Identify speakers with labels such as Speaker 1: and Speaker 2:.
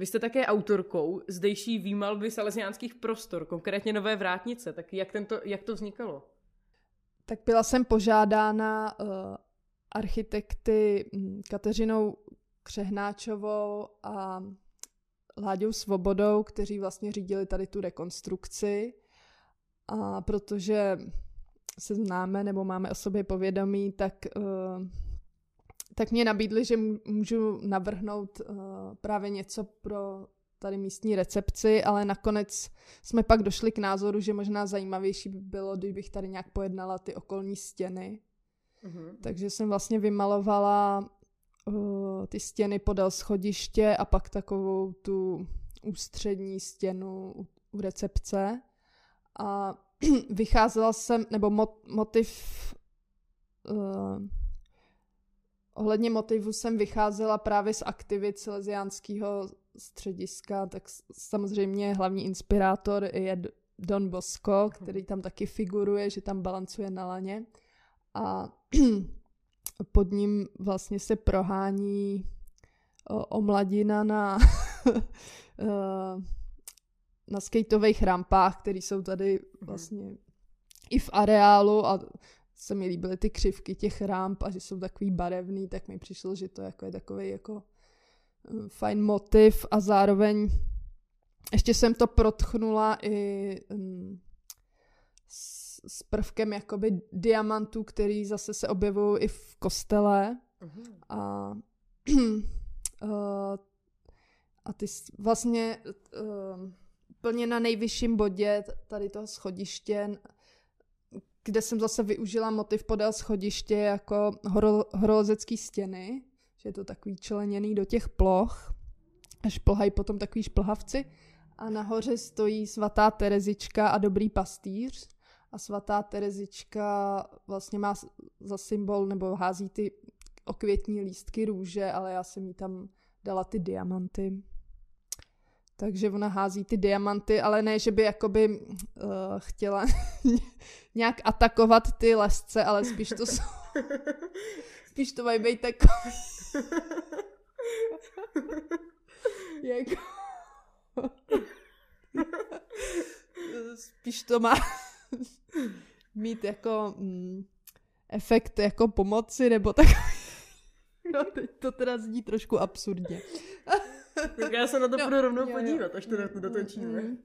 Speaker 1: Vy jste také autorkou zdejší výmalby salesiánských prostor, konkrétně Nové vrátnice. Tak jak, tento, jak to vznikalo?
Speaker 2: Tak byla jsem požádána uh, architekty hm, Kateřinou Křehnáčovou a Láďou Svobodou, kteří vlastně řídili tady tu rekonstrukci. A protože se známe nebo máme o sobě povědomí, tak, uh, tak mě nabídli, že můžu navrhnout uh, právě něco pro tady místní recepci, ale nakonec jsme pak došli k názoru, že možná zajímavější by bylo, kdybych tady nějak pojednala ty okolní stěny. Mm-hmm. Takže jsem vlastně vymalovala uh, ty stěny podél schodiště a pak takovou tu ústřední stěnu u, u recepce. A vycházela jsem, nebo mot, motiv, uh, ohledně motivu jsem vycházela právě z aktivit Silesiánského střediska, tak samozřejmě hlavní inspirátor je Don Bosco, mhm. který tam taky figuruje, že tam balancuje na laně. A pod ním vlastně se prohání omladina na na skateových rampách, které jsou tady mhm. vlastně i v areálu a se mi líbily ty křivky těch ramp a že jsou takový barevný, tak mi přišlo, že to jako je takový jako eh, fajn motiv a zároveň ještě jsem to protchnula i um, s, s prvkem jakoby diamantů, který zase se objevují i v kostele uh-huh. a uh, a ty vlastně uh, úplně na nejvyšším bodě tady toho schodiště, kde jsem zase využila motiv podél schodiště jako horo, horolezecký stěny, že je to takový členěný do těch ploch, až plhají potom takový šplhavci. A nahoře stojí svatá Terezička a dobrý pastýř. A svatá Terezička vlastně má za symbol, nebo hází ty okvětní lístky růže, ale já jsem jí tam dala ty diamanty. Takže ona hází ty diamanty, ale ne, že by jakoby uh, chtěla nějak atakovat ty lesce, ale spíš to jsou... spíš to mají být takový... jako... spíš to má mít jako mm, efekt jako pomoci, nebo tak. No, teď to teda zní trošku absurdně.
Speaker 1: Tak já se na to no, půjdu rovnou jo, podívat, až to dotočíme. Mm,